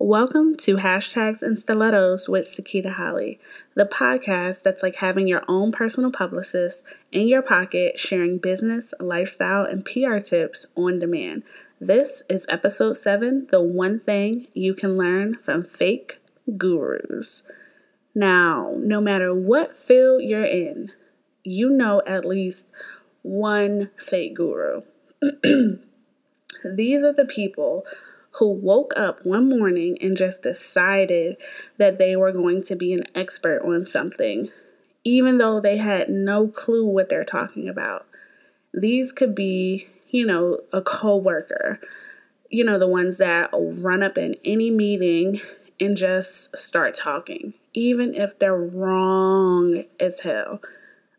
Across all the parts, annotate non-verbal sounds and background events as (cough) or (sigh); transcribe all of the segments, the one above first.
Welcome to Hashtags and Stilettos with Sakita Holley, the podcast that's like having your own personal publicist in your pocket, sharing business, lifestyle, and PR tips on demand. This is episode seven The One Thing You Can Learn from Fake Gurus. Now, no matter what field you're in, you know at least one fake guru. (clears throat) These are the people who woke up one morning and just decided that they were going to be an expert on something, even though they had no clue what they're talking about. These could be, you know, a coworker, you know, the ones that run up in any meeting and just start talking, even if they're wrong as hell.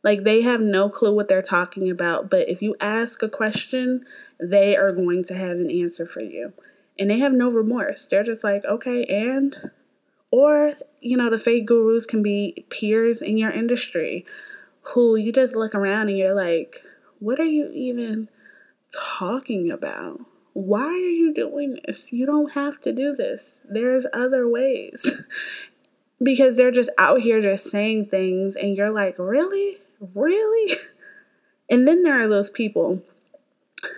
Like they have no clue what they're talking about, but if you ask a question, they are going to have an answer for you and they have no remorse. They're just like, okay, and or you know, the fake gurus can be peers in your industry who you just look around and you're like, what are you even talking about? Why are you doing this? You don't have to do this. There's other ways. (laughs) because they're just out here just saying things and you're like, really? Really? (laughs) And then there are those people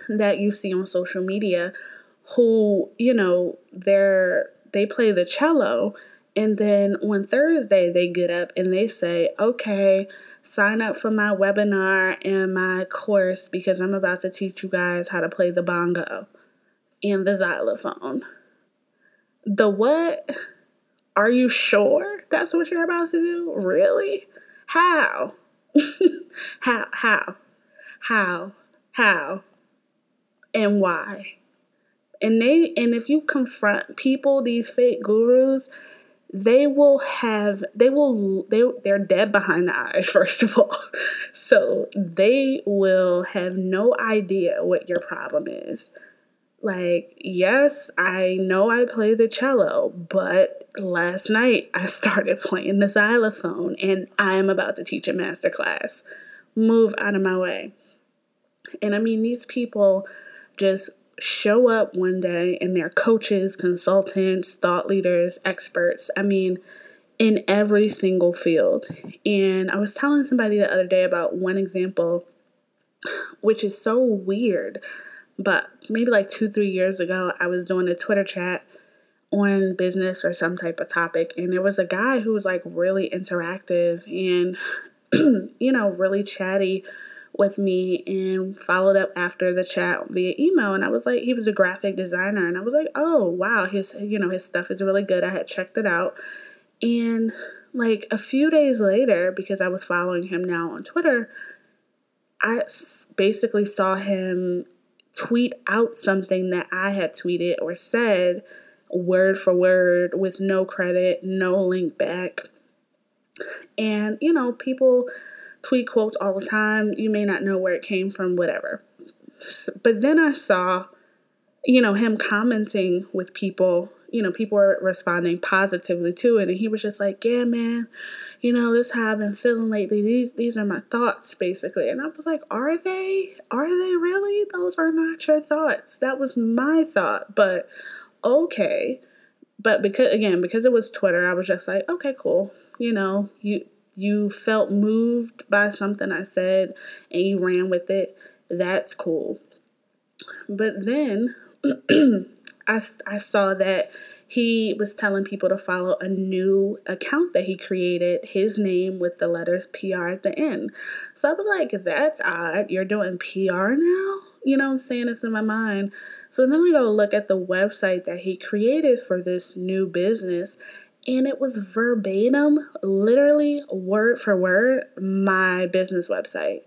that you see on social media who, you know, they're they play the cello and then on Thursday they get up and they say, "Okay, sign up for my webinar and my course because I'm about to teach you guys how to play the bongo and the xylophone." The what? Are you sure that's what you're about to do? Really? How? (laughs) how? How? How? How? And why? And they and if you confront people these fake gurus they will have they will they they're dead behind the eyes (laughs) first of all. So they will have no idea what your problem is. Like yes i know i play the cello but last night i started (laughs) playing the xylophone and i'm about to teach a master class move out of my way. And i mean these people just show up one day and they're coaches, consultants, thought leaders, experts. I mean, in every single field. And I was telling somebody the other day about one example, which is so weird. But maybe like two, three years ago, I was doing a Twitter chat on business or some type of topic. And there was a guy who was like really interactive and, (clears throat) you know, really chatty with me and followed up after the chat via email. And I was like he was a graphic designer. And I was like oh wow his you know his stuff is really good. I had checked it out. And like a few days later because I was following him now on Twitter I basically saw him tweet out something that I had tweeted or said word for word with no credit no link back. And you know people tweet quotes all the time. You may not know where it came from, whatever. But then I saw, you know, him commenting with people. You know, people were responding positively to it, and he was just like, "Yeah, man, you know, this how I've been feeling lately. These these are my thoughts, basically." And I was like, "Are they? Are they really? Those are not your thoughts. That was my thought." But okay, but because again, because it was Twitter, I was just like, "Okay, cool. You know, you you felt moved by something I said and you ran with it, that's cool. But then (clears throat) I, I saw that he was telling people to follow a new account that he created, his name with the letters PR at the end. So I was like, that's odd. You're doing PR now? You know I'm saying? It's in my mind. So then we go look at the website that he created for this new business, and it was verbatim, literally word for word, my business website.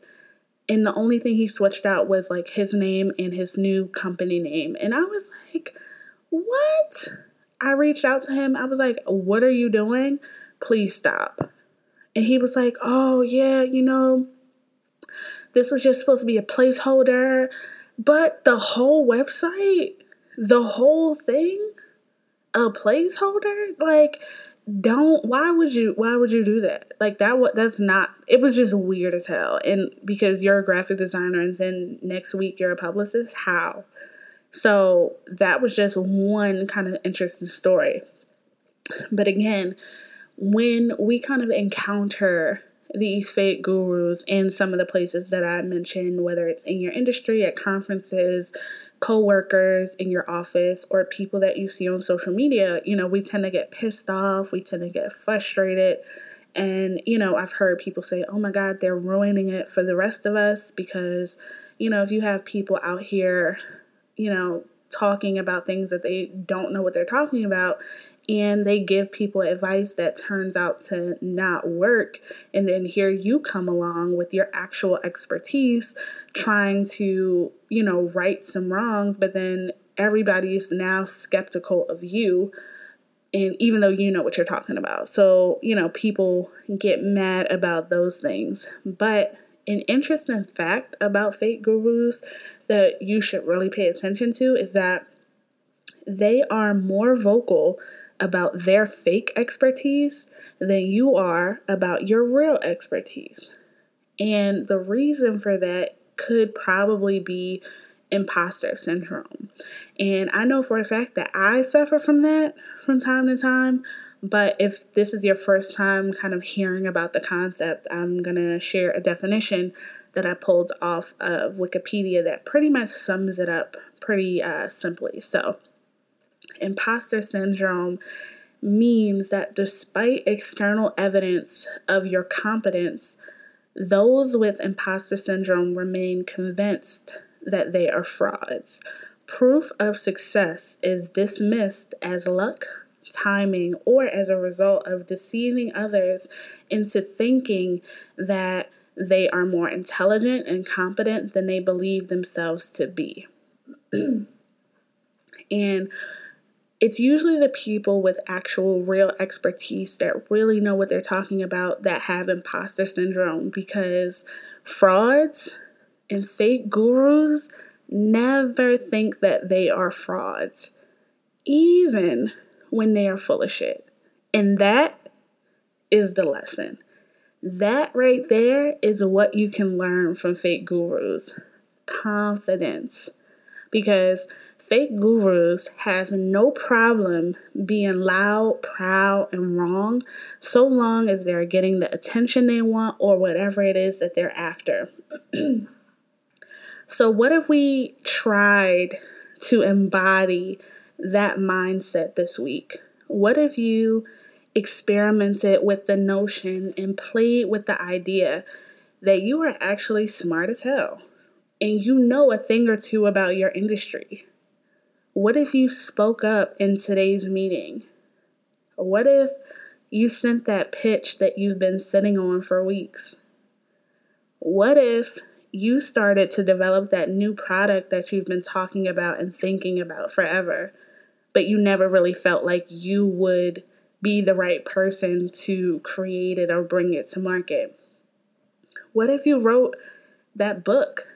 And the only thing he switched out was like his name and his new company name. And I was like, what? I reached out to him. I was like, what are you doing? Please stop. And he was like, oh, yeah, you know, this was just supposed to be a placeholder. But the whole website, the whole thing, a placeholder? Like don't why would you why would you do that? Like that what that's not it was just weird as hell. And because you're a graphic designer and then next week you're a publicist how? So that was just one kind of interesting story. But again, when we kind of encounter these fake gurus in some of the places that I mentioned, whether it's in your industry, at conferences, co-workers in your office, or people that you see on social media, you know, we tend to get pissed off, we tend to get frustrated. And, you know, I've heard people say, oh my God, they're ruining it for the rest of us because, you know, if you have people out here, you know, talking about things that they don't know what they're talking about and they give people advice that turns out to not work and then here you come along with your actual expertise trying to you know right some wrongs but then everybody's now skeptical of you and even though you know what you're talking about. So you know people get mad about those things but an interesting fact about fake gurus that you should really pay attention to is that they are more vocal about their fake expertise than you are about your real expertise. And the reason for that could probably be imposter syndrome. And I know for a fact that I suffer from that from time to time. But if this is your first time kind of hearing about the concept, I'm going to share a definition that I pulled off of Wikipedia that pretty much sums it up pretty uh, simply. So, imposter syndrome means that despite external evidence of your competence, those with imposter syndrome remain convinced that they are frauds. Proof of success is dismissed as luck, timing, or as a result of deceiving others into thinking that they are more intelligent and competent than they believe themselves to be. (clears throat) and it's usually the people with actual real expertise that really know what they're talking about that have imposter syndrome because frauds and fake gurus never think that they are frauds, even when they are full of shit. And that is the lesson. That right there is what you can learn from fake gurus confidence. Because fake gurus have no problem being loud, proud, and wrong so long as they're getting the attention they want or whatever it is that they're after. (clears throat) so, what if we tried to embody that mindset this week? What if you experimented with the notion and played with the idea that you are actually smart as hell and you know a thing or two about your industry? What if you spoke up in today's meeting? What if you sent that pitch that you've been sitting on for weeks? What if you started to develop that new product that you've been talking about and thinking about forever, but you never really felt like you would be the right person to create it or bring it to market? What if you wrote that book,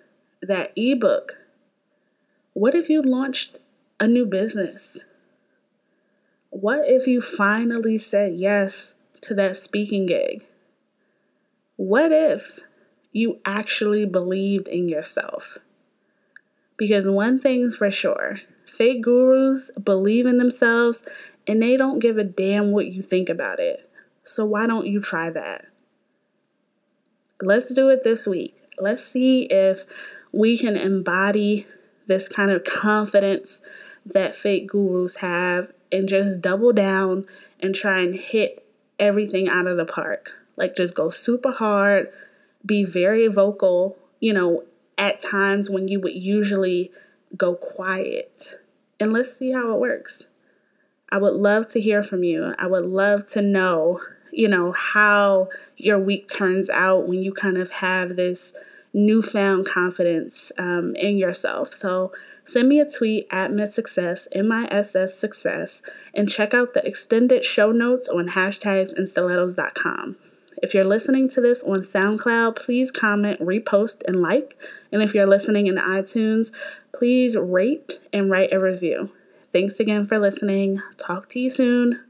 that ebook? What if you launched a new business? What if you finally said yes to that speaking gig? What if you actually believed in yourself? Because one thing's for sure fake gurus believe in themselves and they don't give a damn what you think about it. So why don't you try that? Let's do it this week. Let's see if we can embody this kind of confidence that fake gurus have and just double down and try and hit everything out of the park. Like, just go super hard, be very vocal, you know, at times when you would usually go quiet. And let's see how it works. I would love to hear from you. I would love to know, you know, how your week turns out when you kind of have this newfound confidence um, in yourself. So send me a tweet at Miss Success, M-I-S-S Success, and check out the extended show notes on hashtags and stilettos.com. If you're listening to this on SoundCloud, please comment, repost, and like. And if you're listening in iTunes, please rate and write a review. Thanks again for listening. Talk to you soon.